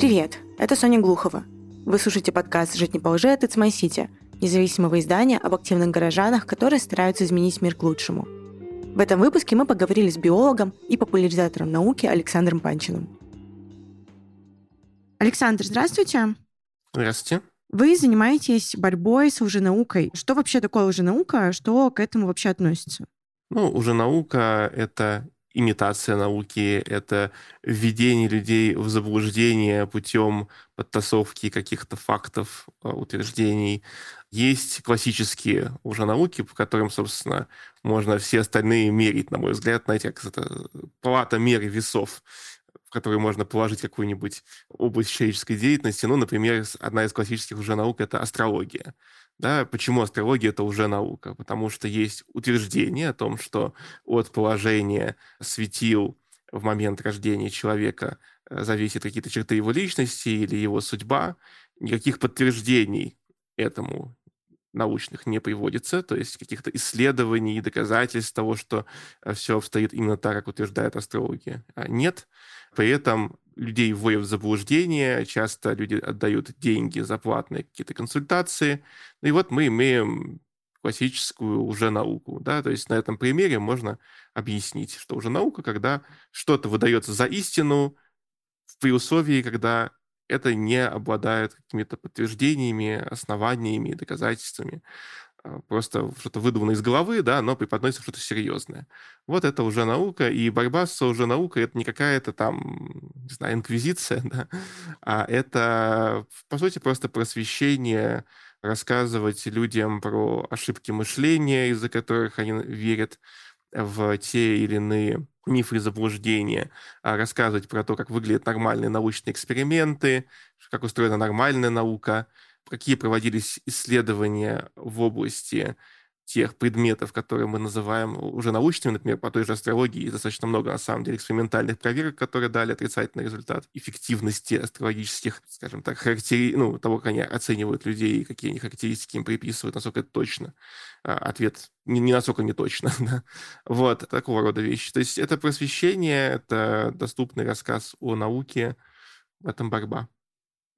Привет, это Соня Глухова. Вы слушаете подкаст «Жить не по лжи» от It's My City, независимого издания об активных горожанах, которые стараются изменить мир к лучшему. В этом выпуске мы поговорили с биологом и популяризатором науки Александром Панчиным. Александр, здравствуйте. Здравствуйте. Вы занимаетесь борьбой с лженаукой. Что вообще такое лженаука? Что к этому вообще относится? Ну, лженаука — это имитация науки, это введение людей в заблуждение путем подтасовки каких-то фактов, а, утверждений. Есть классические уже науки, по которым, собственно, можно все остальные мерить, на мой взгляд, знаете, как это палата меры весов в которые можно положить какую-нибудь область человеческой деятельности. Ну, например, одна из классических уже наук — это астрология. Да, почему астрология это уже наука? Потому что есть утверждение о том, что от положения светил в момент рождения человека э, зависят какие-то черты его личности или его судьба. Никаких подтверждений этому научных не приводится, то есть каких-то исследований и доказательств того, что э, все обстоит именно так, как утверждает астрология, а нет. При этом людей вводят в заблуждение, часто люди отдают деньги за платные какие-то консультации. Ну и вот мы имеем классическую уже науку. Да? То есть на этом примере можно объяснить, что уже наука, когда что-то выдается за истину, при условии, когда это не обладает какими-то подтверждениями, основаниями, доказательствами. А, просто что-то выдумано из головы, да, но преподносится что-то серьезное. Вот это уже наука, и борьба с уже наукой это не какая-то там, не знаю, инквизиция, да, а это, по сути, просто просвещение, рассказывать людям про ошибки мышления, из-за которых они верят в те или иные мифы и заблуждения, а рассказывать про то, как выглядят нормальные научные эксперименты, как устроена нормальная наука, какие проводились исследования в области тех предметов, которые мы называем уже научными, например, по той же астрологии, достаточно много, на самом деле, экспериментальных проверок, которые дали отрицательный результат эффективности астрологических, скажем так, характери... ну, того, как они оценивают людей, какие они характеристики им приписывают, насколько это точно. А, ответ не, не насколько не точно. Да? Вот, такого рода вещи. То есть это просвещение, это доступный рассказ о науке, в этом борьба.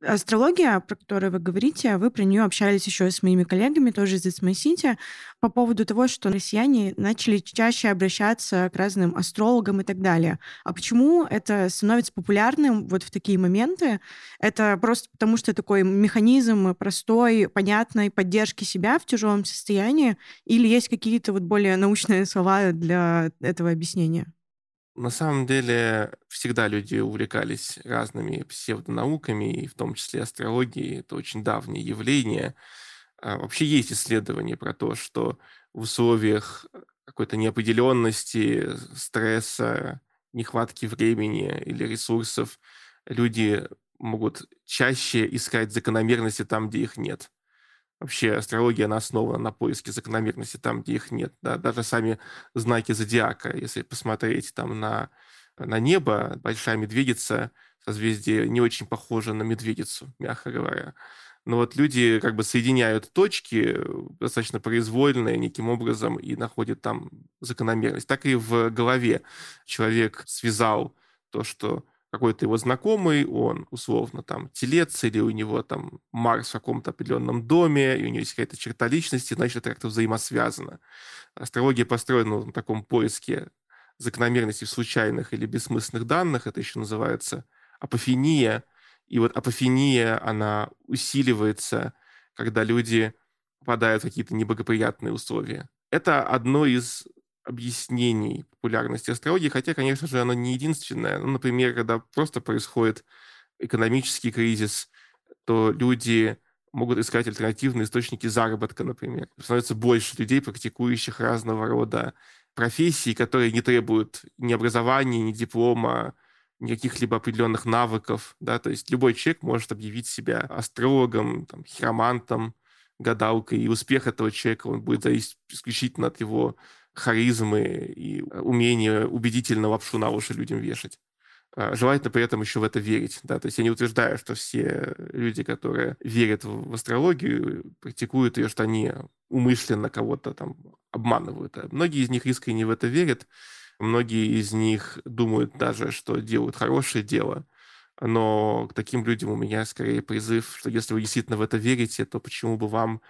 Астрология, про которую вы говорите, вы про нее общались еще с моими коллегами, тоже из It's My City, по поводу того, что россияне начали чаще обращаться к разным астрологам и так далее. А почему это становится популярным вот в такие моменты? Это просто потому, что такой механизм простой, понятной поддержки себя в тяжелом состоянии, или есть какие-то вот более научные слова для этого объяснения? На самом деле всегда люди увлекались разными псевдонауками, и в том числе астрологией. Это очень давнее явление. А вообще есть исследования про то, что в условиях какой-то неопределенности, стресса, нехватки времени или ресурсов люди могут чаще искать закономерности там, где их нет. Вообще астрология, она основана на поиске закономерности там, где их нет. Да? Даже сами знаки зодиака, если посмотреть там на, на небо, большая медведица, созвездие не очень похоже на медведицу, мягко говоря. Но вот люди как бы соединяют точки достаточно произвольные неким образом и находят там закономерность. Так и в голове человек связал то, что какой-то его знакомый, он условно там телец, или у него там Марс в каком-то определенном доме, и у него есть какая-то черта личности, значит, это как-то взаимосвязано. Астрология построена на таком поиске закономерностей в случайных или бессмысленных данных, это еще называется апофения, и вот апофения, она усиливается, когда люди попадают в какие-то неблагоприятные условия. Это одно из объяснений популярности астрологии, хотя, конечно же, оно не единственное. Ну, например, когда просто происходит экономический кризис, то люди могут искать альтернативные источники заработка, например. Становится больше людей, практикующих разного рода профессий, которые не требуют ни образования, ни диплома, никаких либо определенных навыков, да, то есть любой человек может объявить себя астрологом, там, хиромантом, гадалкой, и успех этого человека, он будет зависеть исключительно от его харизмы и э, умение убедительно лапшу на уши людям вешать. А, желательно при этом еще в это верить. Да? То есть я не утверждаю, что все люди, которые верят в астрологию, практикуют ее, что они умышленно кого-то там обманывают. А многие из них искренне в это верят, многие из них думают даже, что делают хорошее дело, но к таким людям у меня скорее призыв, что если вы действительно в это верите, то почему бы вам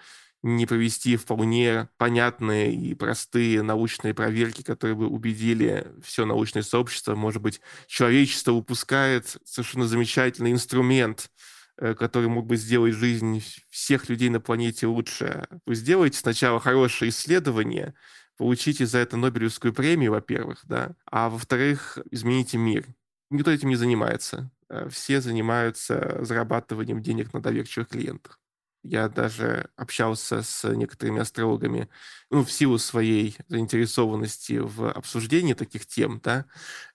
не провести вполне понятные и простые научные проверки, которые бы убедили все научное сообщество. Может быть, человечество упускает совершенно замечательный инструмент, э, который мог бы сделать жизнь всех людей на планете лучше. Вы сделаете сначала хорошее исследование, получите за это Нобелевскую премию, во-первых, да, а во-вторых, измените мир. Никто этим не занимается. Э, все занимаются зарабатыванием денег на доверчивых клиентах. Я даже общался с некоторыми астрологами, ну, в силу своей заинтересованности в обсуждении таких тем, да,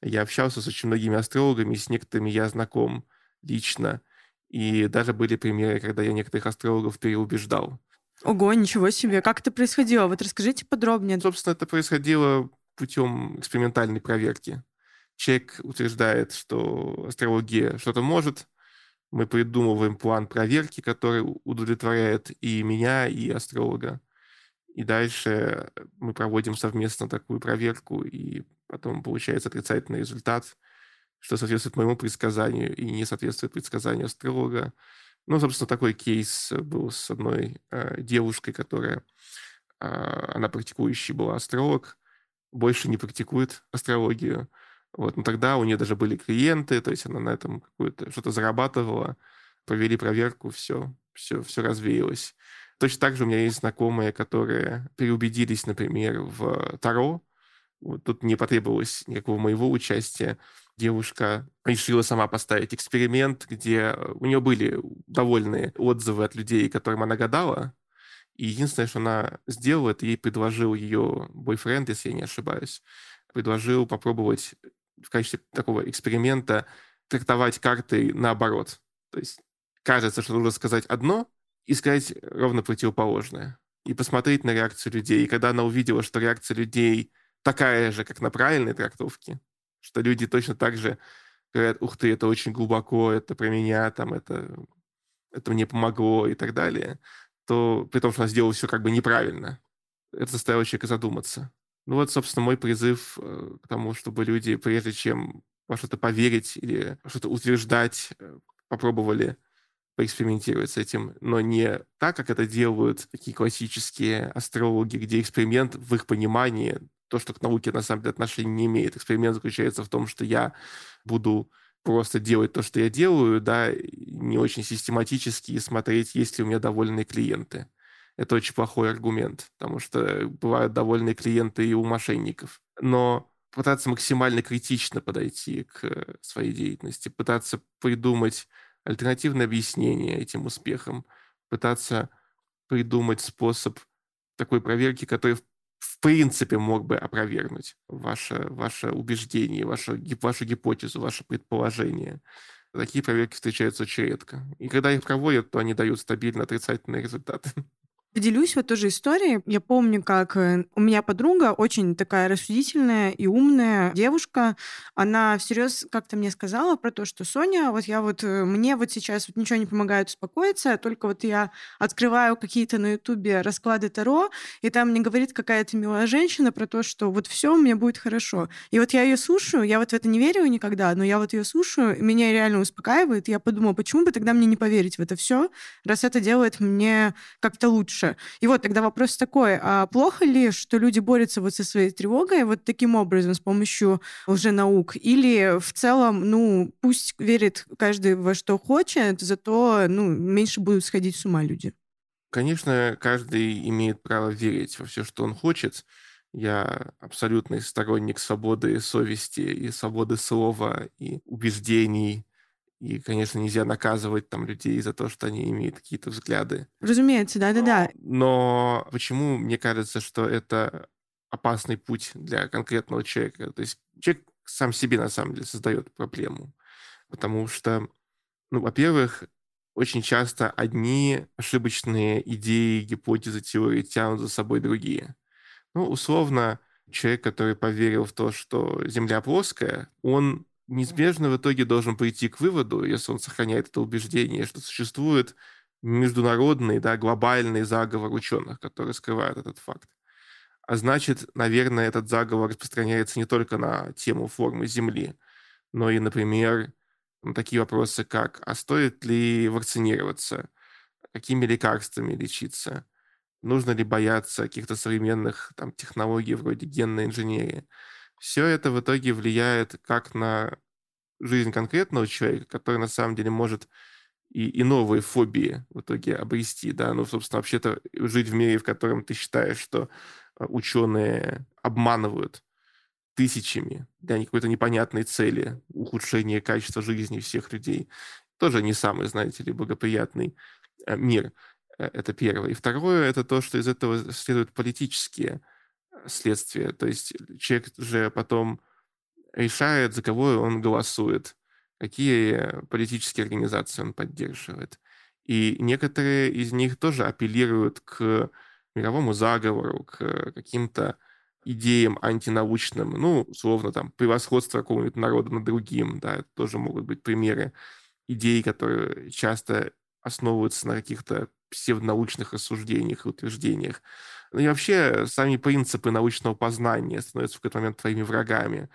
я общался с очень многими астрологами, с некоторыми я знаком лично, и даже были примеры, когда я некоторых астрологов переубеждал. Ого, ничего себе. Как это происходило? Вот расскажите подробнее. Собственно, это происходило путем экспериментальной проверки. Человек утверждает, что астрология что-то может, мы придумываем план проверки, который удовлетворяет и меня, и астролога. И дальше мы проводим совместно такую проверку, и потом получается отрицательный результат, что соответствует моему предсказанию и не соответствует предсказанию астролога. Ну, собственно, такой кейс был с одной э, девушкой, которая, э, она практикующий была астролог, больше не практикует астрологию, вот, но тогда у нее даже были клиенты, то есть она на этом какое-то что-то зарабатывала, провели проверку, все, все, все развеялось. Точно так же у меня есть знакомые, которые переубедились, например, в Таро. Вот тут не потребовалось никакого моего участия. Девушка решила сама поставить эксперимент, где у нее были довольные отзывы от людей, которым она гадала. И единственное, что она сделала, это ей предложил ее бойфренд, если я не ошибаюсь, предложил попробовать в качестве такого эксперимента трактовать карты наоборот. То есть кажется, что нужно сказать одно и сказать ровно противоположное. И посмотреть на реакцию людей. И когда она увидела, что реакция людей такая же, как на правильной трактовке, что люди точно так же говорят, ух ты, это очень глубоко, это про меня, там, это, это мне помогло и так далее, то при том, что она сделала все как бы неправильно, это заставило человека задуматься. Ну вот, собственно, мой призыв э, к тому, чтобы люди, прежде чем во что-то поверить или что-то утверждать, э, попробовали поэкспериментировать с этим, но не так, как это делают такие классические астрологи, где эксперимент в их понимании, то, что к науке на самом деле отношения не имеет. Эксперимент заключается в том, что я буду просто делать то, что я делаю, да, не очень систематически и смотреть, есть ли у меня довольные клиенты это очень плохой аргумент, потому что бывают довольные клиенты и у мошенников. Но пытаться максимально критично подойти к своей деятельности, пытаться придумать альтернативное объяснение этим успехам, пытаться придумать способ такой проверки, который в принципе мог бы опровергнуть ваше, ваше убеждение, вашу, вашу гипотезу, ваше предположение. Такие проверки встречаются очень редко. И когда их проводят, то они дают стабильно отрицательные результаты. Поделюсь вот тоже историей. Я помню, как э, у меня подруга, очень такая рассудительная и умная девушка, она всерьез как-то мне сказала про то, что Соня, вот я вот, э, мне вот сейчас вот ничего не помогает успокоиться, только вот я открываю какие-то на Ютубе расклады Таро, и там мне говорит какая-то милая женщина про то, что вот все у меня будет хорошо. И вот я ее слушаю, я вот в это не верю никогда, но я вот ее слушаю, меня реально успокаивает. И я подумала, почему бы тогда мне не поверить в это все, раз это делает мне как-то лучше лучше. И вот тогда вопрос такой, а плохо ли, что люди борются вот со своей тревогой вот таким образом, с помощью лженаук? Или в целом, ну, пусть верит каждый во что хочет, зато, ну, меньше будут сходить с ума люди? Конечно, каждый имеет право верить во все, что он хочет. Я абсолютный сторонник свободы совести и свободы слова и убеждений и, конечно, нельзя наказывать там людей за то, что они имеют какие-то взгляды. Разумеется, да-да-да. Но почему мне кажется, что это опасный путь для конкретного человека? То есть человек сам себе на самом деле создает проблему. Потому что, ну, во-первых, очень часто одни ошибочные идеи, гипотезы, теории тянут за собой другие. Ну, условно, человек, который поверил в то, что Земля плоская, он неизбежно в итоге должен прийти к выводу, если он сохраняет это убеждение, что существует международный, да, глобальный заговор ученых, который скрывает этот факт. А значит, наверное, этот заговор распространяется не только на тему формы Земли, но и, например, на такие вопросы, как «А стоит ли вакцинироваться?», «Какими лекарствами лечиться?», «Нужно ли бояться каких-то современных там, технологий вроде генной инженерии?». Все это в итоге влияет как на жизнь конкретного человека, который на самом деле может и, и новые фобии в итоге обрести, да, ну, собственно, вообще-то жить в мире, в котором ты считаешь, что а, ученые обманывают тысячами для какой-то непонятной цели ухудшения качества жизни всех людей, тоже не самый, знаете ли, благоприятный э, мир. Э, это первое. И второе, это то, что из этого следуют политические следствия. То есть человек же потом решает, за кого он голосует какие политические организации он поддерживает. И некоторые из них тоже апеллируют к мировому заговору, к каким-то идеям антинаучным, ну, условно, там, превосходство какого-нибудь народа над другим, да, это тоже могут быть примеры идей, которые часто основываются на каких-то псевдонаучных рассуждениях и утверждениях. Ну и вообще сами принципы научного познания становятся в какой-то момент твоими врагами.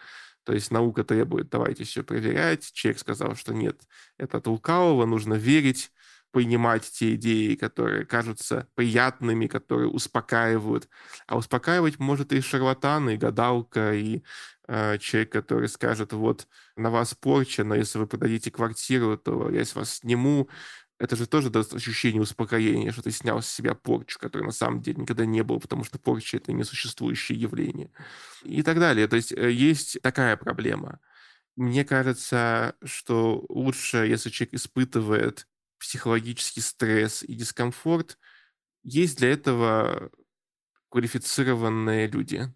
То есть наука требует, давайте все проверять. Человек сказал, что нет, это от лукавого, нужно верить, принимать те идеи, которые кажутся приятными, которые успокаивают. А успокаивать может и шарлатан, и гадалка, и э, человек, который скажет, вот, на вас порча, но если вы продадите квартиру, то я с вас сниму, это же тоже даст ощущение успокоения, что ты снял с себя порчу, которой на самом деле никогда не было, потому что порча — это несуществующее явление. И так далее. То есть э, есть такая проблема. Мне кажется, что лучше, если человек испытывает психологический стресс и дискомфорт, есть для этого квалифицированные люди.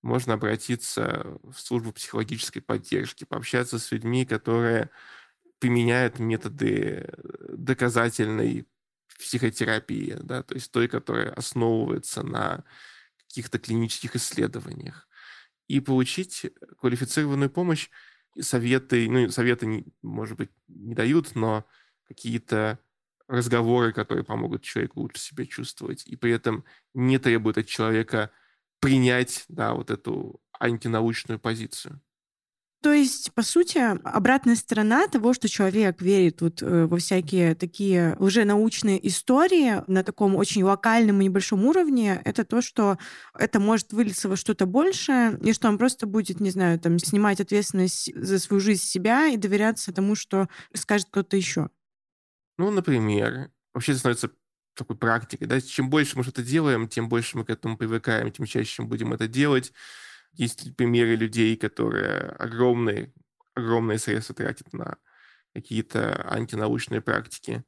Можно обратиться в службу психологической поддержки, пообщаться с людьми, которые применяют методы э, доказательной психотерапии, да, то есть той, которая основывается на каких-то клинических исследованиях. И получить квалифицированную помощь, советы, ну, советы, может быть, не дают, но какие-то разговоры, которые помогут человеку лучше себя чувствовать, и при этом не требуют от человека принять, да, вот эту антинаучную позицию. То есть, по сути, обратная сторона того, что человек верит вот э, во всякие такие уже научные истории на таком очень локальном и небольшом уровне, это то, что это может вылиться во что-то большее, и что он просто будет, не знаю, там, снимать ответственность за свою жизнь себя и доверяться тому, что скажет кто-то еще. Ну, например, вообще это становится такой практикой, да, чем больше мы что-то делаем, тем больше мы к этому привыкаем, тем чаще мы будем это делать. Есть примеры людей, которые огромные, огромные средства тратят на какие-то антинаучные практики.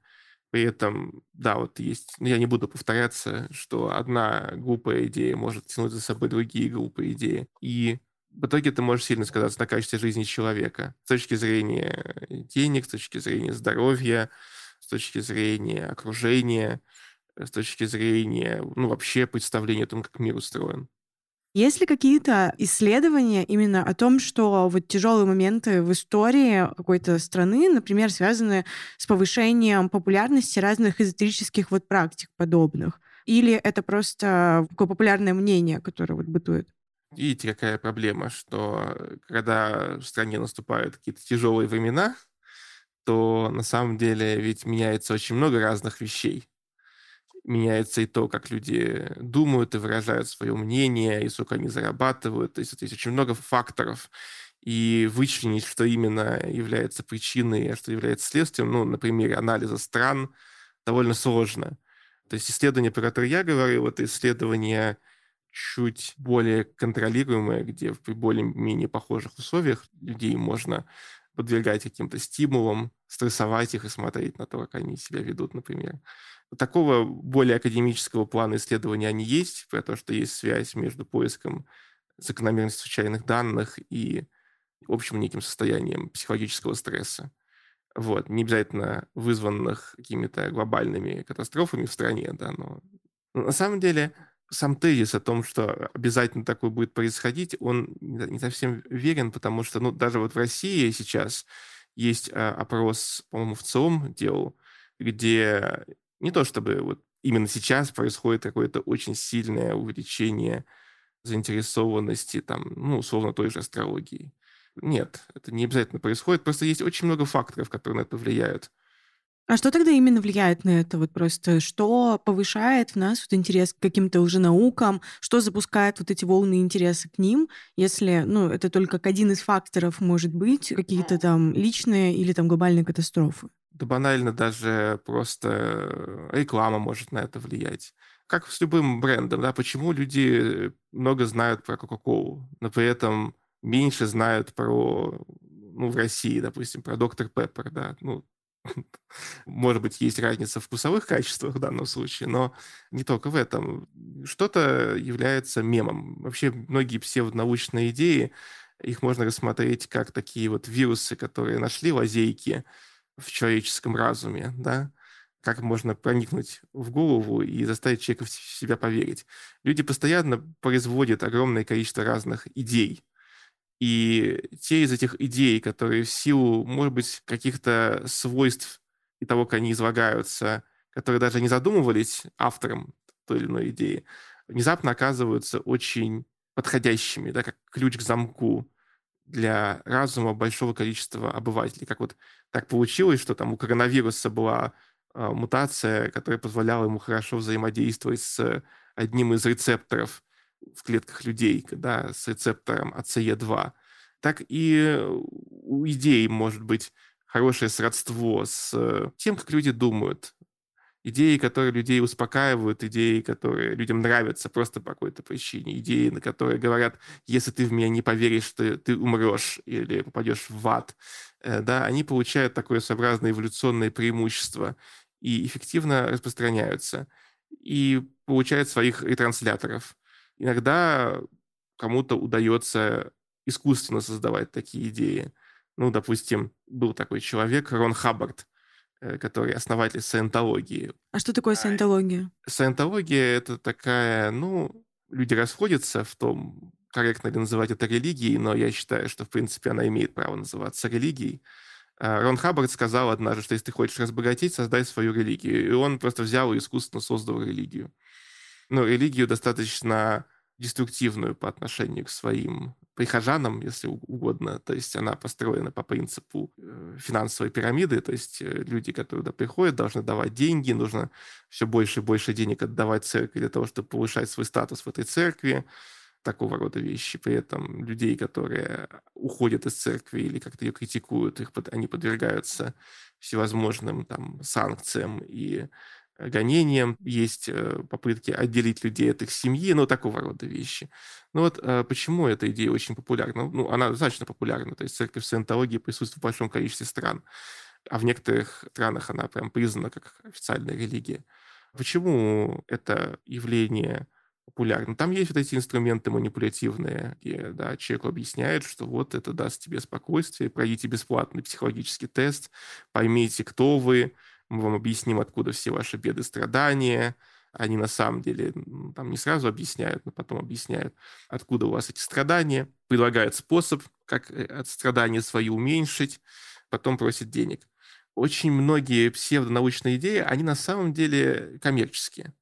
При этом, да, вот есть, ну, я не буду повторяться, что одна глупая идея может тянуть за собой другие глупые идеи. И в итоге это может сильно сказаться на качестве жизни человека. С точки зрения денег, с точки зрения здоровья, с точки зрения окружения, с точки зрения, ну, вообще представления о том, как мир устроен. Есть ли какие-то исследования именно о том, что вот тяжелые моменты в истории какой-то страны, например, связаны с повышением популярности разных эзотерических вот практик подобных? Или это просто такое популярное мнение, которое вот бытует? Видите, какая проблема, что когда в стране наступают какие-то тяжелые времена, то на самом деле ведь меняется очень много разных вещей меняется и то, как люди думают и выражают свое мнение, и сколько они зарабатывают. То есть, есть очень много факторов. И вычленить, что именно является причиной, а что является следствием, ну, на примере анализа стран, довольно сложно. То есть исследование, про которое я говорю, это исследование чуть более контролируемое, где в более-менее похожих условиях людей можно подвергать каким-то стимулам, стрессовать их и смотреть на то, как они себя ведут, например. Такого более академического плана исследования они есть, про то, что есть связь между поиском закономерности случайных данных и общим неким состоянием психологического стресса. Вот. Не обязательно вызванных какими-то глобальными катастрофами в стране, да, но на самом деле сам тезис о том, что обязательно такое будет происходить, он не совсем верен, потому что, ну, даже вот в России сейчас есть а, опрос, по-моему, в ЦИОМ делал, где не то чтобы вот именно сейчас происходит какое-то очень сильное увеличение заинтересованности, там, ну, условно, той же астрологии. Нет, это не обязательно происходит. Просто есть очень много факторов, которые на это влияют. А что тогда именно влияет на это? Вот просто что повышает в нас вот интерес к каким-то уже наукам, что запускает вот эти волны интереса к ним, если, ну, это только один из факторов может быть, какие-то там личные или там глобальные катастрофы? Да банально даже просто реклама может на это влиять. Как с любым брендом, да, почему люди много знают про Кока-Колу, но при этом меньше знают про, ну, в России, допустим, про Доктор Пеппер, да, ну, может быть, есть разница в вкусовых качествах в данном случае, но не только в этом. Что-то является мемом. Вообще многие псевдонаучные идеи, их можно рассмотреть как такие вот вирусы, которые нашли лазейки в человеческом разуме, да, как можно проникнуть в голову и заставить человека в себя поверить. Люди постоянно производят огромное количество разных идей, и те из этих идей, которые в силу, может быть, каких-то свойств и того, как они излагаются, которые даже не задумывались автором той или иной идеи, внезапно оказываются очень подходящими, да, как ключ к замку для разума большого количества обывателей. Как вот так получилось, что там у коронавируса была э, мутация, которая позволяла ему хорошо взаимодействовать с одним из рецепторов в клетках людей, да, с рецептором ACE2, так и у идей может быть хорошее сродство с э, тем, как люди думают. Идеи, которые людей успокаивают, идеи, которые людям нравятся просто по какой-то причине, идеи, на которые говорят, если ты в меня не поверишь, ты, ты умрешь или попадешь в ад, э, да, они получают такое своеобразное эволюционное преимущество и эффективно распространяются и получают своих ретрансляторов. Иногда кому-то удается искусственно создавать такие идеи. Ну, допустим, был такой человек, Рон Хаббард, э, который основатель саентологии. А что такое саентология? Саентология — это такая, ну, люди расходятся в том, корректно ли называть это религией, но я считаю, что, в принципе, она имеет право называться религией. А, Рон Хаббард сказал однажды, что если ты хочешь разбогатеть, создай свою религию. И он просто взял и искусственно создал религию ну, религию достаточно деструктивную по отношению к своим прихожанам, если угодно. То есть она построена по принципу э, финансовой пирамиды, то есть э, люди, которые туда приходят, должны давать деньги, нужно все больше и больше денег отдавать церкви для того, чтобы повышать свой статус в этой церкви, такого рода вещи. При этом людей, которые уходят из церкви или как-то ее критикуют, их, они подвергаются всевозможным там санкциям и гонениям, есть э, попытки отделить людей от их семьи, ну, такого рода вещи. Ну вот э, почему эта идея очень популярна? Ну, она достаточно популярна, то есть церковь саентологии присутствует в большом количестве стран, а в некоторых странах она прям признана как официальная религия. Почему это явление популярно? Там есть вот эти инструменты манипулятивные, где да, человеку объясняют, что вот это даст тебе спокойствие, пройдите бесплатный психологический тест, поймите, кто вы, мы вам объясним, откуда все ваши беды, страдания. Они на самом деле там не сразу объясняют, но потом объясняют, откуда у вас эти страдания, предлагают способ, как э, страдания свои уменьшить, потом просят денег. Очень многие псевдонаучные идеи, они на самом деле коммерческие.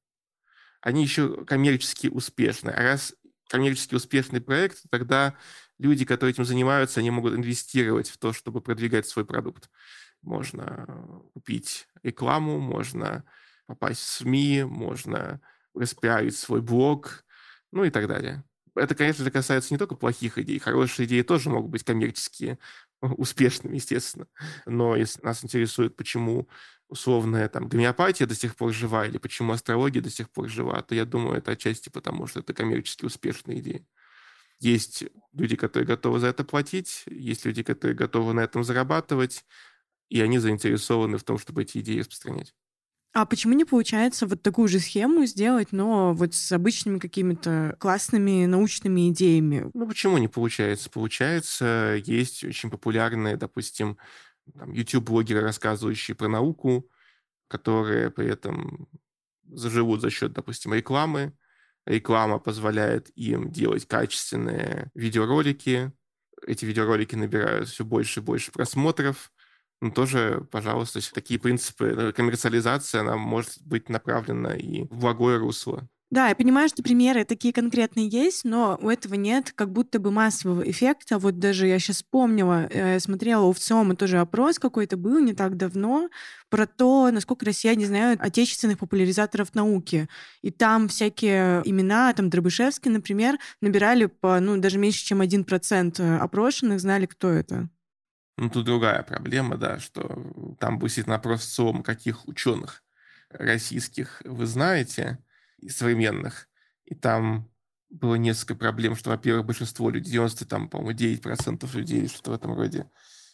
Они еще коммерчески успешны. А раз коммерчески успешный проект, тогда люди, которые этим занимаются, они могут инвестировать в то, чтобы продвигать свой продукт. Можно купить рекламу, можно попасть в СМИ, можно распиарить свой блог, ну и так далее. Это, конечно же, касается не только плохих идей. Хорошие идеи тоже могут быть коммерческие, успешными, естественно. Но если нас интересует, почему условная там гомеопатия до сих пор жива или почему астрология до сих пор жива, то я думаю, это отчасти потому, что это коммерчески успешные идеи. Есть люди, которые готовы за это платить, есть люди, которые готовы на этом зарабатывать, и они заинтересованы в том, чтобы эти идеи распространять. А почему не получается вот такую же схему сделать, но вот с обычными какими-то классными научными идеями? Ну, почему не получается? Получается, есть очень популярные, допустим, YouTube-блогеры, рассказывающие про науку, которые при этом заживут за счет, допустим, рекламы. Реклама позволяет им делать качественные видеоролики. Эти видеоролики набирают все больше и больше просмотров ну, тоже, пожалуйста, такие принципы э, коммерциализации, она может быть направлена и в благое русло. Да, я понимаю, что примеры такие конкретные есть, но у этого нет как будто бы массового эффекта. Вот даже я сейчас вспомнила, э, смотрела у ВЦИОМа тоже опрос какой-то был не так давно про то, насколько россияне знают отечественных популяризаторов науки. И там всякие имена, там Дробышевский, например, набирали по, ну, даже меньше, чем один процент опрошенных знали, кто это. Ну, тут другая проблема, да, что там будет опрос ВЦИОМа, каких ученых российских вы знаете, современных. И там было несколько проблем, что, во-первых, большинство людей, 90, там, по-моему, 9% людей, что-то в этом роде,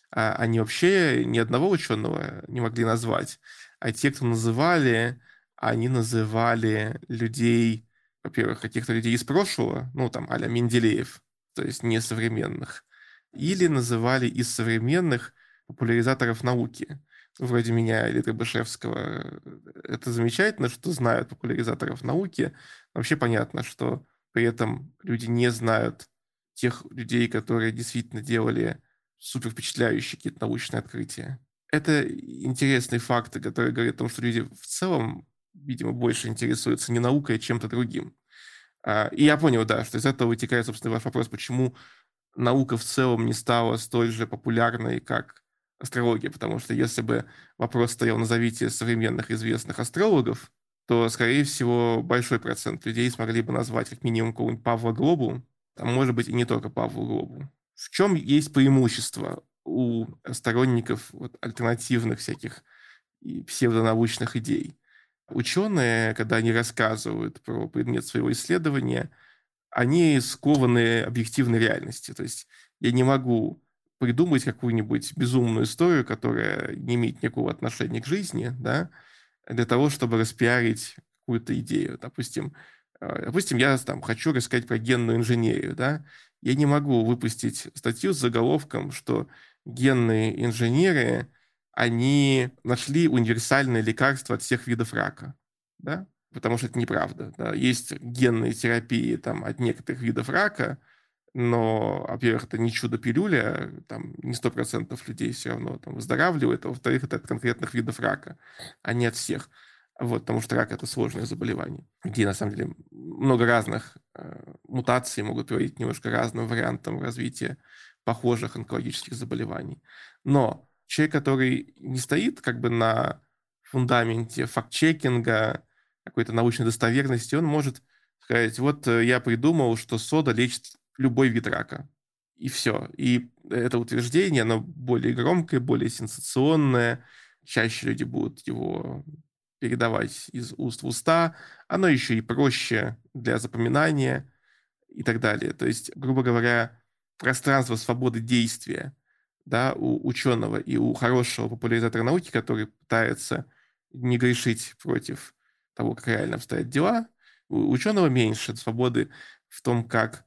а они вообще ни одного ученого не могли назвать. А те, кто называли, они называли людей, во-первых, каких-то людей из прошлого, ну, там, а Менделеев, то есть не современных, или называли из современных популяризаторов науки вроде меня или Требышевского, это замечательно, что знают популяризаторов науки. Вообще понятно, что при этом люди не знают тех людей, которые действительно делали супер впечатляющие какие-то научные открытия. Это интересные факты, которые говорят о том, что люди в целом, видимо, больше интересуются не наукой, а чем-то другим. А, и я понял, да, что из этого вытекает, собственно, ваш вопрос, почему наука в целом не стала столь же популярной, как астрология, потому что если бы вопрос стоял «назовите современных известных астрологов», то, скорее всего, большой процент людей смогли бы назвать как минимум какого-нибудь Павла Глобу, а может быть и не только Павла Глобу. В чем есть преимущество у сторонников вот, альтернативных всяких и псевдонаучных идей? Ученые, когда они рассказывают про предмет своего исследования, они скованы объективной реальностью. То есть я не могу придумать какую-нибудь безумную историю, которая не имеет никакого отношения к жизни, да, для того, чтобы распиарить какую-то идею. Допустим, э, допустим, я там хочу рассказать про генную инженерию, да, я не могу выпустить статью с заголовком, что генные инженеры, они нашли универсальное лекарство от всех видов рака, да, потому что это неправда. Да. Есть генные терапии там, от некоторых видов рака, но, во-первых, это не чудо-пилюля, там не сто процентов людей все равно там выздоравливает, а во-вторых, это от конкретных видов рака, а не от всех. Вот, потому что рак – это сложное заболевание, где, на самом деле, много разных э, мутаций могут приводить к немножко разным вариантам развития похожих онкологических заболеваний. Но человек, который не стоит как бы на фундаменте факт-чекинга, какой-то научной достоверности, он может сказать, вот э, я придумал, что сода лечит любой вид рака. И все. И это утверждение, оно более громкое, более сенсационное. Чаще люди будут его передавать из уст в уста. Оно еще и проще для запоминания и так далее. То есть, грубо говоря, пространство свободы действия да, у ученого и у хорошего популяризатора науки, который пытается не грешить против того, как реально обстоят дела, у ученого меньше свободы в том, как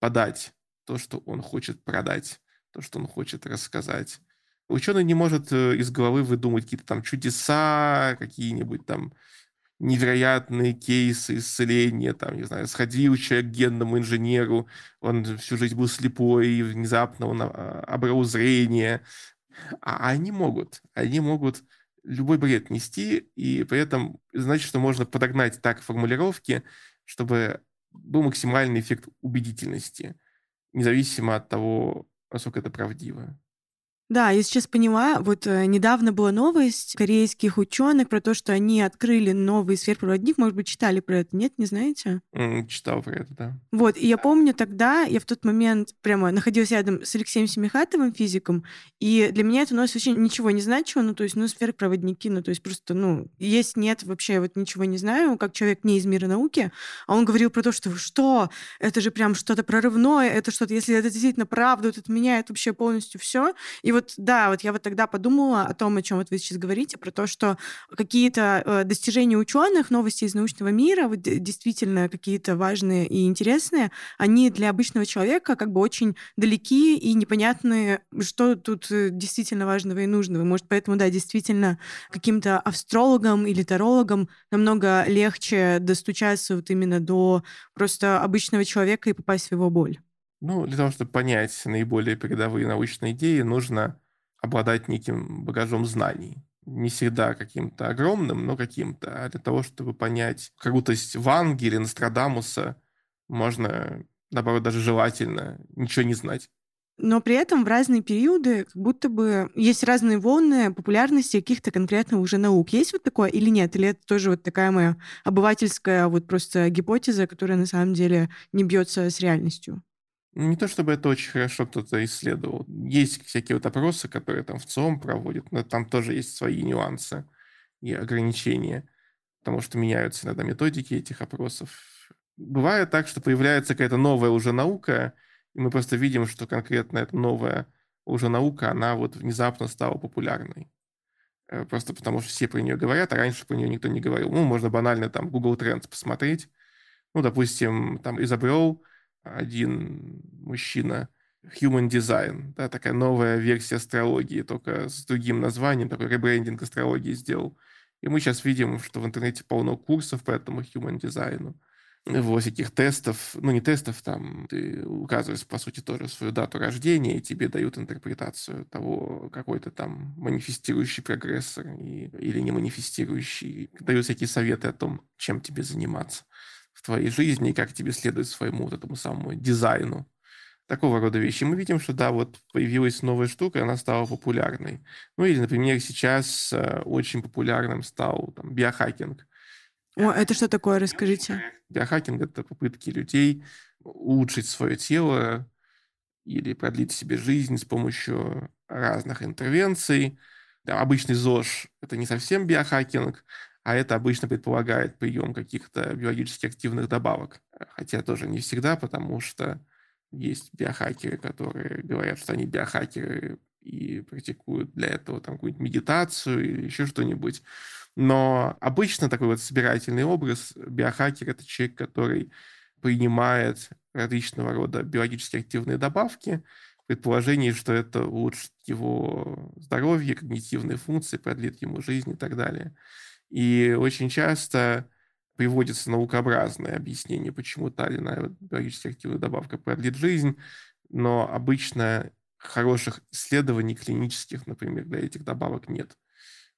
подать то, что он хочет продать, то, что он хочет рассказать. Ученый не может э, из головы выдумать какие-то там чудеса, какие-нибудь там невероятные кейсы исцеления, там, не знаю, сходил человек к генному инженеру, он всю жизнь был слепой, и внезапно он а, обрел зрение. А они могут, они могут любой бред нести, и при этом значит, что можно подогнать так формулировки, чтобы был максимальный эффект убедительности, независимо от того, насколько это правдиво. Да, я сейчас поняла, вот э, недавно была новость корейских ученых про то, что они открыли новый сверхпроводник. Может быть, читали про это? Нет, не знаете? Mm, читал про это, да. Вот, и я помню тогда, я в тот момент прямо находилась рядом с Алексеем Семихатовым, физиком, и для меня это новость вообще ничего не значило, ну, то есть, ну, сверхпроводники, ну, то есть просто, ну, есть, нет, вообще вот ничего не знаю, как человек не из мира науки, а он говорил про то, что что, это же прям что-то прорывное, это что-то, если это действительно правда, вот это меняет вообще полностью все. И вот, да, вот я вот тогда подумала о том, о чем вот вы сейчас говорите, про то, что какие-то э, достижения ученых, новости из научного мира, вот действительно какие-то важные и интересные, они для обычного человека как бы очень далеки и непонятны, что тут э, действительно важного и нужного. Может, поэтому, да, действительно, каким-то астрологам или тарологам намного легче достучаться вот именно до просто обычного человека и попасть в его боль. Ну, для того, чтобы понять наиболее передовые научные идеи, нужно обладать неким багажом знаний. не всегда каким-то огромным, но каким-то, а для того, чтобы понять крутость Ванги или Нострадамуса, можно, наоборот, даже желательно ничего не знать. Но при этом в разные периоды как будто бы есть разные волны популярности каких-то конкретных уже наук. Есть вот такое или нет? Или это тоже вот такая моя обывательская вот просто гипотеза, которая на самом деле не бьется с реальностью? Не то чтобы это очень хорошо кто-то исследовал. Есть всякие вот опросы, которые там в ЦОМ проводят, но там тоже есть свои нюансы и ограничения, потому что меняются иногда методики этих опросов. Бывает так, что появляется какая-то новая уже наука, и мы просто видим, что конкретно эта новая уже наука, она вот внезапно стала популярной. Э, просто потому что все про нее говорят, а раньше про нее никто не говорил. Ну, можно банально там Google Trends посмотреть. Ну, допустим, там изобрел один мужчина Human Design, да, такая новая версия астрологии, только с другим названием, такой ребрендинг астрологии сделал. И мы сейчас видим, что в интернете полно курсов по этому Human Design, вот всяких тестов, ну не тестов, там ты указываешь, по сути, тоже свою дату рождения, и тебе дают интерпретацию того, какой то там манифестирующий прогрессор и, или не манифестирующий. Дают всякие советы о том, чем тебе заниматься в твоей жизни и как тебе следует своему вот этому самому дизайну. Такого рода вещи. Мы видим, что да, вот появилась новая штука, она стала популярной. Ну или, например, сейчас э, очень популярным стал там, биохакинг. О, это что такое, расскажите. Биохакинг – это попытки людей улучшить свое тело или продлить себе жизнь с помощью разных интервенций. Да, обычный ЗОЖ – это не совсем биохакинг, а это обычно предполагает прием каких-то биологически активных добавок. Хотя тоже не всегда, потому что есть биохакеры, которые говорят, что они биохакеры и практикуют для этого там какую-нибудь медитацию или еще что-нибудь. Но обычно такой вот собирательный образ биохакер – это человек, который принимает различного рода биологически активные добавки, предположение, что это улучшит его здоровье, когнитивные функции, продлит ему жизнь и так далее. И очень часто приводится наукообразное объяснение, почему та или иная биологически активная добавка продлит жизнь, но обычно хороших исследований клинических, например, для этих добавок нет,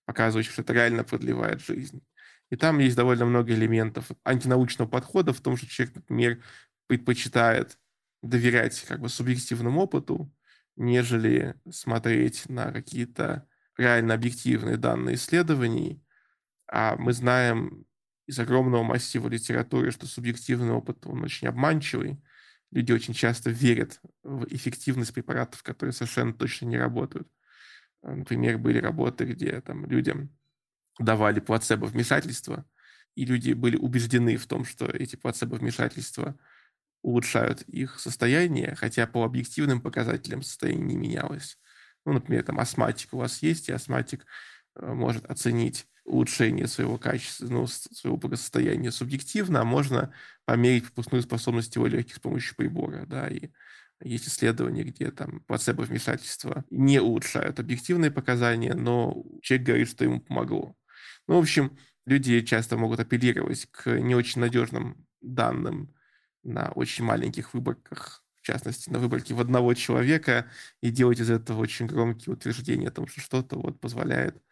показывающих, что это реально продлевает жизнь. И там есть довольно много элементов антинаучного подхода в том, что человек, например, предпочитает доверять как бы субъективному опыту, нежели смотреть на какие-то реально объективные данные исследований, а мы знаем из огромного массива литературы, что субъективный опыт, он очень обманчивый. Люди очень часто верят в эффективность препаратов, которые совершенно точно не работают. Например, были работы, где там людям давали плацебо-вмешательства, и люди были убеждены в том, что эти плацебо-вмешательства улучшают их состояние, хотя по объективным показателям состояние не менялось. Ну, например, там астматик у вас есть, и астматик э, может оценить улучшение своего качества, ну, своего благосостояния субъективно, а можно померить пропускную способность его легких с помощью прибора, да, и есть исследования, где там плацебо-вмешательства не улучшают объективные показания, но человек говорит, что ему помогло. Ну, в общем, люди часто могут апеллировать к не очень надежным данным на очень маленьких выборках, в частности, на выборке в одного человека, и делать из этого очень громкие утверждения о том, что что-то вот позволяет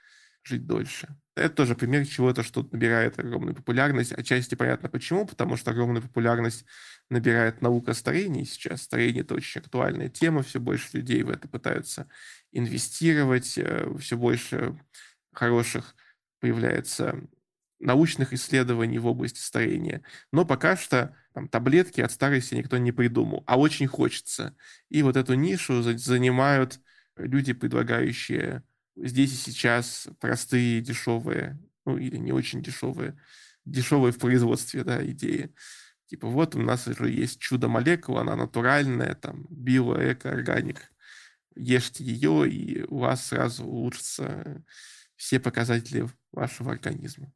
жить дольше. Это тоже пример чего-то, что набирает огромную популярность. Отчасти понятно почему, потому что огромную популярность набирает наука старения сейчас. Старение – это очень актуальная тема, все больше людей в это пытаются инвестировать, э, все больше хороших появляется научных исследований в области старения. Но пока что там, таблетки от старости никто не придумал, а очень хочется. И вот эту нишу занимают люди, предлагающие здесь и сейчас простые, дешевые, ну или не очень дешевые, дешевые в производстве, да, идеи. Типа вот у нас уже есть чудо-молекула, она натуральная, там, био, эко, органик. Ешьте ее, и у вас сразу улучшатся все показатели вашего организма.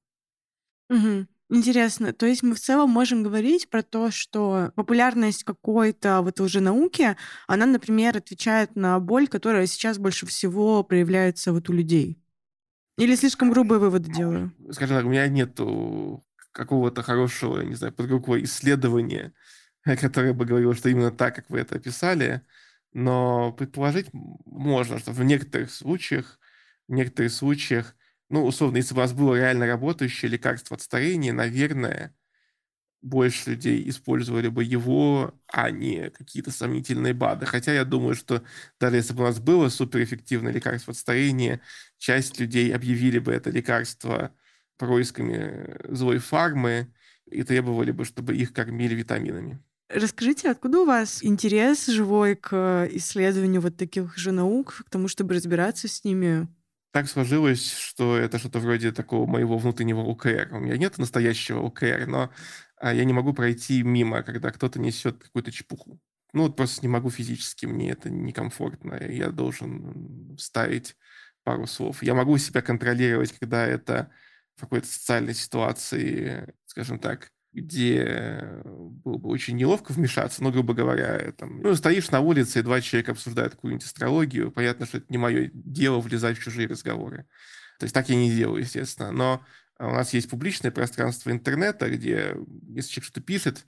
Угу. Интересно. То есть мы в целом можем говорить про то, что популярность какой-то вот уже науки, она, например, отвечает на боль, которая сейчас больше всего проявляется вот у людей. Или слишком грубые выводы делаю? Скажем так, у меня нет какого-то хорошего, не знаю, под рукой исследования, которое бы говорило, что именно так, как вы это описали, но предположить можно, что в некоторых случаях, в некоторых случаях Ну, условно, если бы у нас было реально работающее лекарство от старения, наверное, больше людей использовали бы его, а не какие-то сомнительные БАДы. Хотя я думаю, что даже если бы у нас было суперэффективное лекарство от старения, часть людей объявили бы это лекарство происками злой фармы и требовали бы, чтобы их кормили витаминами. Расскажите, откуда у вас интерес живой к исследованию вот таких же наук, к тому, чтобы разбираться с ними? Так сложилось, что это что-то вроде такого моего внутреннего ОКР. У меня нет настоящего ОКР, но а я не могу пройти мимо, когда кто-то несет какую-то чепуху. Ну, вот просто не могу физически, мне это некомфортно. Я должен вставить пару слов. Я могу себя контролировать, когда это в какой-то социальной ситуации, скажем так, где было бы очень неловко вмешаться, но, грубо говоря, там, ну, стоишь на улице, и два человека обсуждают какую-нибудь астрологию, понятно, что это не мое дело влезать в чужие разговоры. То есть так я не делаю, естественно. Но а у нас есть публичное пространство интернета, где если человек что-то пишет,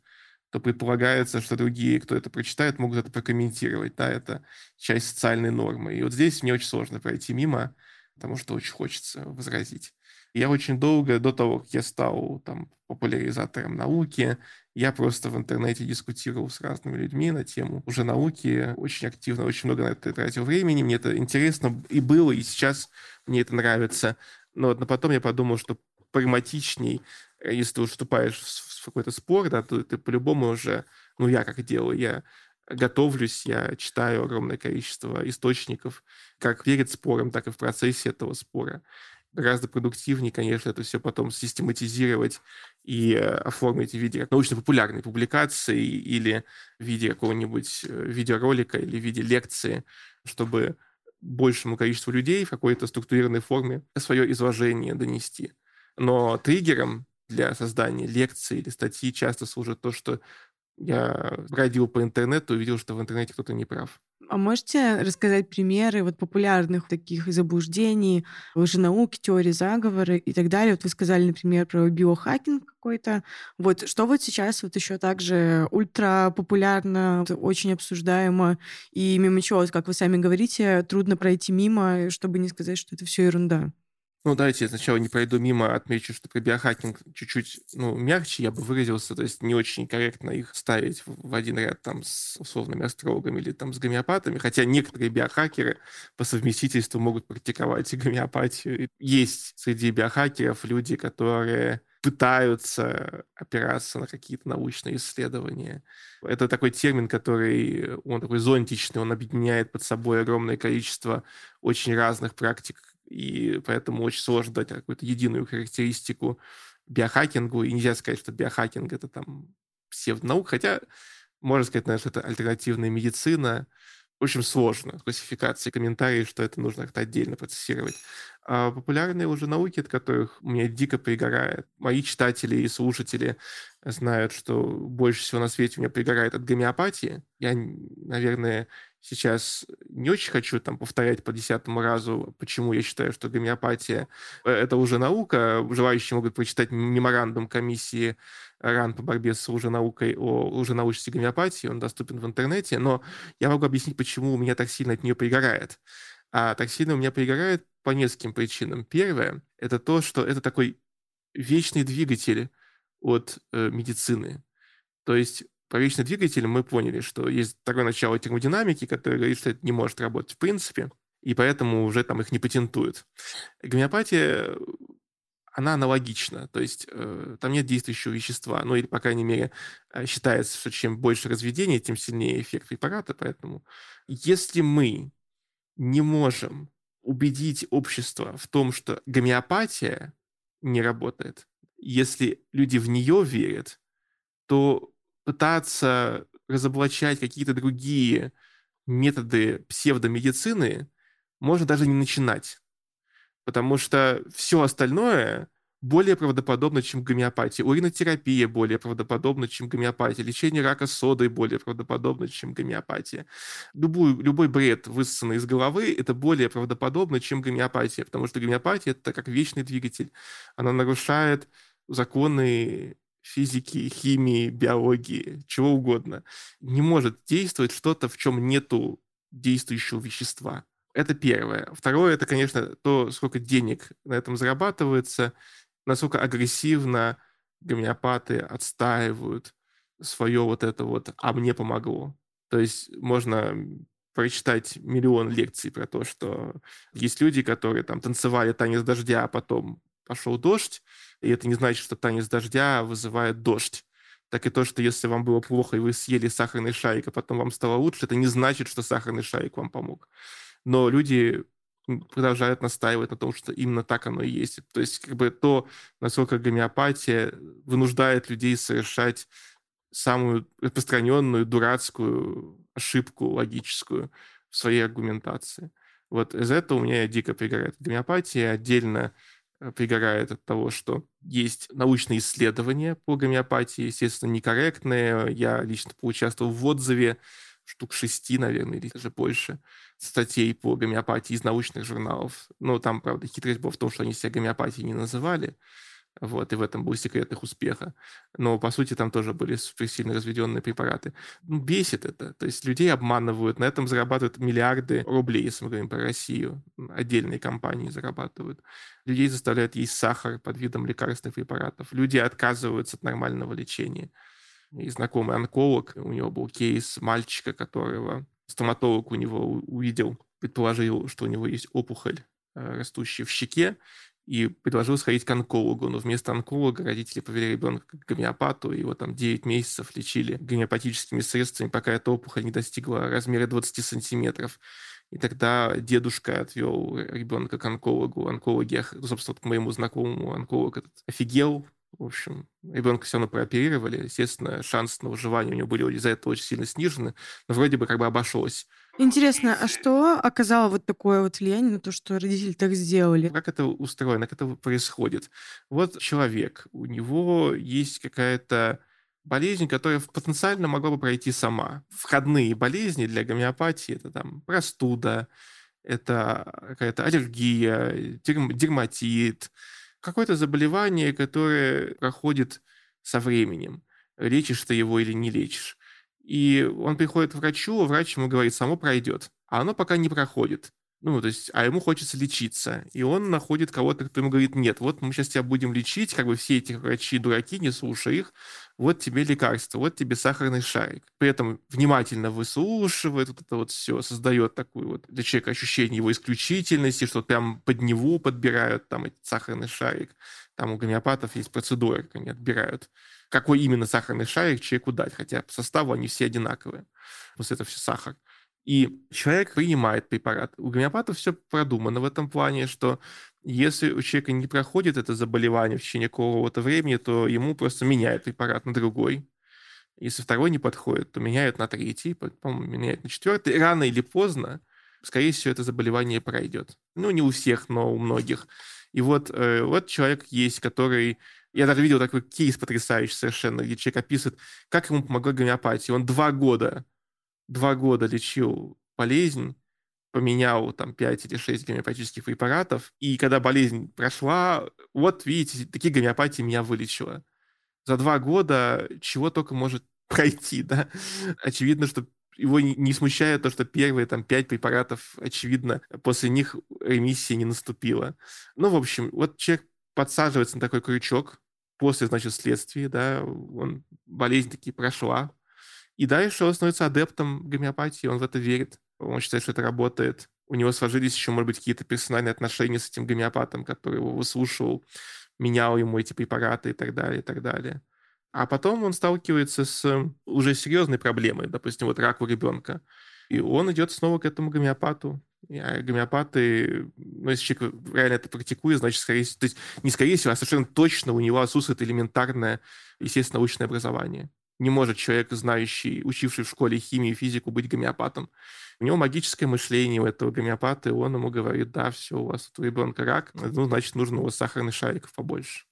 то предполагается, что другие, кто это прочитает, могут это прокомментировать. Да, это часть социальной нормы. И вот здесь мне очень сложно пройти мимо, потому что очень хочется возразить. Я очень долго, до того, как я стал там, популяризатором науки, я просто в интернете дискутировал с разными людьми на тему уже науки, очень активно, очень много на это тратил времени, мне это интересно и было, и сейчас мне это нравится. Но, но потом я подумал, что прагматичней, э, если ты вступаешь в какой-то спор, да, то ты по-любому уже, ну, я как делаю, я готовлюсь, я читаю огромное количество источников, как перед спором, так и в процессе этого спора. Гораздо продуктивнее, конечно, это все потом систематизировать и э, оформить в виде научно-популярной публикации или в виде какого-нибудь э, видеоролика или в виде лекции, чтобы большему количеству людей в какой-то структурированной форме свое изложение донести. Но триггером для создания лекций или статьи часто служит то, что я бродил по интернету и увидел, что в интернете кто-то не прав. А можете рассказать примеры вот популярных таких заблуждений, лженауки, теории заговора и так далее? Вот вы сказали, например, про биохакинг какой-то. Вот что вот сейчас вот еще также ультра популярно, очень обсуждаемо, и мимо чего, как вы сами говорите, трудно пройти мимо, чтобы не сказать, что это все ерунда. Ну, давайте я сначала не пройду мимо, отмечу, что про биохакинг чуть-чуть, ну, мягче я бы выразился, то есть не очень корректно их ставить в один ряд там с условными астрологами или там с гомеопатами, хотя некоторые биохакеры по совместительству могут практиковать и гомеопатию. Есть среди биохакеров люди, которые пытаются опираться на какие-то научные исследования. Это такой термин, который, он такой зонтичный, он объединяет под собой огромное количество очень разных практик и поэтому очень сложно дать какую-то единую характеристику биохакингу, и нельзя сказать, что биохакинг — это там псевдонаука, хотя можно сказать, наверное, что это альтернативная медицина. В общем, сложно. Классификации, комментарии, что это нужно как-то отдельно процессировать. А популярные уже науки, от которых меня дико пригорает. Мои читатели и слушатели знают, что больше всего на свете у меня пригорает от гомеопатии. Я, наверное, сейчас не очень хочу там повторять по десятому разу, почему я считаю, что гомеопатия это уже наука. Желающие могут прочитать меморандум комиссии РАН по борьбе с лженаукой о лженаучности гомеопатии. Он доступен в интернете. Но я могу объяснить, почему у меня так сильно от нее пригорает. А так сильно у меня пригорает по нескольким причинам. Первое — это то, что это такой вечный двигатель от э, медицины. То есть Первичный двигатель мы поняли, что есть такое начало термодинамики, которое говорит, что это не может работать в принципе, и поэтому уже там их не патентуют. Гомеопатия, она аналогична, то есть э, там нет действующего вещества, ну или, по крайней мере, э, считается, что чем больше разведения, тем сильнее эффект препарата, поэтому если мы не можем убедить общество в том, что гомеопатия не работает, если люди в нее верят, то пытаться разоблачать какие-то другие методы псевдомедицины можно даже не начинать. Потому что все остальное более правдоподобно, чем гомеопатия. Уринотерапия более правдоподобна, чем гомеопатия. Лечение рака содой более правдоподобно, чем гомеопатия. Любой, любой бред, высосанный из головы, это более правдоподобно, чем гомеопатия. Потому что гомеопатия — это как вечный двигатель. Она нарушает законы физики, химии, биологии, чего угодно, не может действовать что-то, в чем нету действующего вещества. Это первое. Второе, это, конечно, то, сколько денег на этом зарабатывается, насколько агрессивно гомеопаты отстаивают свое вот это вот «а мне помогло». То есть можно прочитать миллион лекций про то, что есть люди, которые там танцевали танец дождя, а потом пошел дождь, и это не значит, что танец дождя вызывает дождь. Так и то, что если вам было плохо, и вы съели сахарный шарик, а потом вам стало лучше, это не значит, что сахарный шарик вам помог. Но люди продолжают настаивать на том, что именно так оно и есть. То есть как бы то, насколько гомеопатия вынуждает людей совершать самую распространенную дурацкую ошибку логическую в своей аргументации. Вот из этого у меня дико пригорает гомеопатия. Отдельно пригорает от того, что есть научные исследования по гомеопатии, естественно, некорректные. Я лично поучаствовал в отзыве штук шести, наверное, или даже больше статей по гомеопатии из научных журналов. Но там, правда, хитрость была в том, что они себя гомеопатией не называли. Вот, и в этом был секрет их успеха. Но, по сути, там тоже были сильно разведенные препараты. Ну, бесит это. То есть людей обманывают, на этом зарабатывают миллиарды рублей, если мы говорим про Россию. Отдельные компании зарабатывают. Людей заставляют есть сахар под видом лекарственных препаратов. Люди отказываются от нормального лечения. И знакомый онколог, у него был кейс мальчика, которого стоматолог у него увидел, предположил, что у него есть опухоль э, растущая в щеке, и предложил сходить к онкологу, но вместо онколога родители повели ребенка к гомеопату, его там 9 месяцев лечили гомеопатическими средствами, пока эта опухоль не достигла размера 20 сантиметров. И тогда дедушка отвел ребенка к онкологу. Онкологи, собственно, к моему знакомому онколог этот офигел, в общем, ребенка все равно прооперировали. Естественно, шансы на выживание у него были из-за этого очень сильно снижены, но вроде бы как бы обошлось. Интересно, а что оказало вот такое вот влияние на то, что родители так сделали? Как это устроено, как это происходит? Вот человек, у него есть какая-то болезнь, которая потенциально могла бы пройти сама. Входные болезни для гомеопатии – это там простуда, это какая-то аллергия, дерматит, какое-то заболевание, которое проходит со временем. Лечишь ты его или не лечишь. И он приходит к врачу, а врач ему говорит, само пройдет. А оно пока не проходит. Ну, то есть, а ему хочется лечиться. И он находит кого-то, кто ему говорит, нет, вот мы сейчас тебя будем лечить, как бы все эти врачи дураки, не слушай их, вот тебе лекарство, вот тебе сахарный шарик. При этом внимательно выслушивает вот это вот все, создает такую вот для человека ощущение его исключительности, что прям под него подбирают там этот сахарный шарик. Там у гомеопатов есть процедура, как они отбирают какой именно сахарный шарик человеку дать, хотя по составу они все одинаковые. Вот это все сахар. И человек принимает препарат. У гомеопатов все продумано в этом плане, что если у человека не проходит это заболевание в течение какого-то времени, то ему просто меняют препарат на другой. Если второй не подходит, то меняют на третий, потом меняют на четвертый. Рано или поздно, скорее всего, это заболевание пройдет. Ну, не у всех, но у многих. И вот, э, вот человек есть, который я даже видел такой кейс потрясающий совершенно, где человек описывает, как ему помогла гомеопатия. Он два года, два года лечил болезнь, поменял там 5 или 6 гомеопатических препаратов, и когда болезнь прошла, вот видите, такие гомеопатии меня вылечила. За два года чего только может пройти, да? Очевидно, что его не смущает то, что первые там пять препаратов, очевидно, после них ремиссия не наступила. Ну, в общем, вот человек подсаживается на такой крючок, после, значит, следствия, да, он, болезнь таки прошла. И дальше он становится адептом гомеопатии, он в это верит, он считает, что это работает. У него сложились еще, может быть, какие-то персональные отношения с этим гомеопатом, который его выслушивал, менял ему эти препараты и так далее, и так далее. А потом он сталкивается с уже серьезной проблемой, допустим, вот рак у ребенка. И он идет снова к этому гомеопату. А гомеопаты, ну, если человек реально это практикует, значит, скорее всего, то есть не скорее всего, а совершенно точно у него отсутствует элементарное, естественно, научное образование. Не может человек, знающий, учивший в школе химию и физику, быть гомеопатом. У него магическое мышление у этого гомеопата, и он ему говорит, да, все, у вас у ребенка рак, ну, значит, нужно у вас сахарных шариков побольше.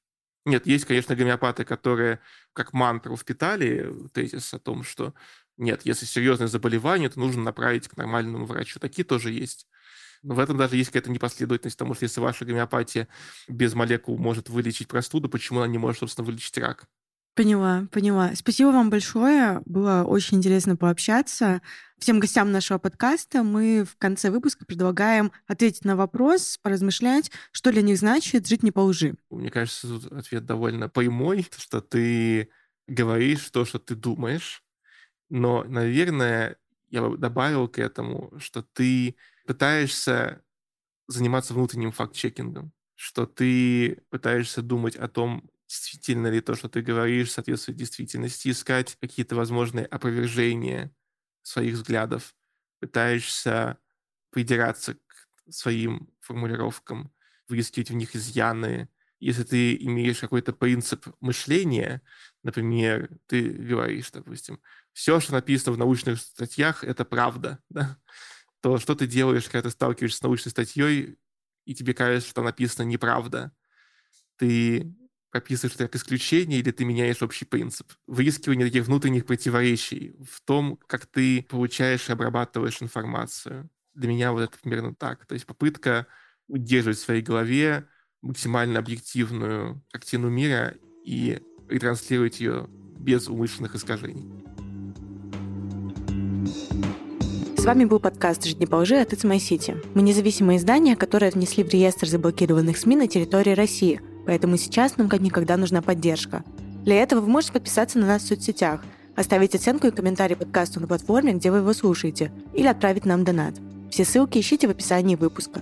Нет, есть, конечно, гомеопаты, которые как мантру впитали тезис о том, что нет, если серьезное заболевание, то нужно направить к нормальному врачу. Такие тоже есть. Но в этом даже есть какая-то непоследовательность, потому что если ваша гомеопатия без молекул может вылечить простуду, почему она не может, собственно, вылечить рак? Поняла, поняла. Спасибо вам большое. Было очень интересно пообщаться. Всем гостям нашего подкаста мы в конце выпуска предлагаем ответить на вопрос, поразмышлять, что для них значит жить не по лжи. Мне кажется, тут ответ довольно прямой, что ты говоришь то, что ты думаешь, но, наверное, я бы добавил к этому, что ты пытаешься заниматься внутренним факт-чекингом, что ты пытаешься думать о том, действительно ли то, что ты говоришь, соответствует действительности, искать какие-то возможные опровержения своих взглядов, пытаешься придираться к своим формулировкам, выискивать в них изъяны. Если ты имеешь какой-то принцип мышления, например, ты говоришь, допустим, все, что написано в научных статьях, это правда, да? то что ты делаешь, когда ты сталкиваешься с научной статьей, и тебе кажется, что написано неправда? Ты прописываешь как исключение или ты меняешь общий принцип. Выискивание таких внутренних противоречий в том, как ты получаешь и обрабатываешь информацию. Для меня вот это примерно так. То есть попытка удерживать в своей голове максимально объективную картину мира и ретранслировать ее без умышленных искажений. С вами был подкаст «Жить не по лжи» от It's My City. Мы независимое издание, которое внесли в реестр заблокированных СМИ на территории России – Поэтому сейчас нам как никогда нужна поддержка. Для этого вы можете подписаться на нас в соцсетях, оставить оценку и комментарий подкасту на платформе, где вы его слушаете, или отправить нам донат. Все ссылки ищите в описании выпуска.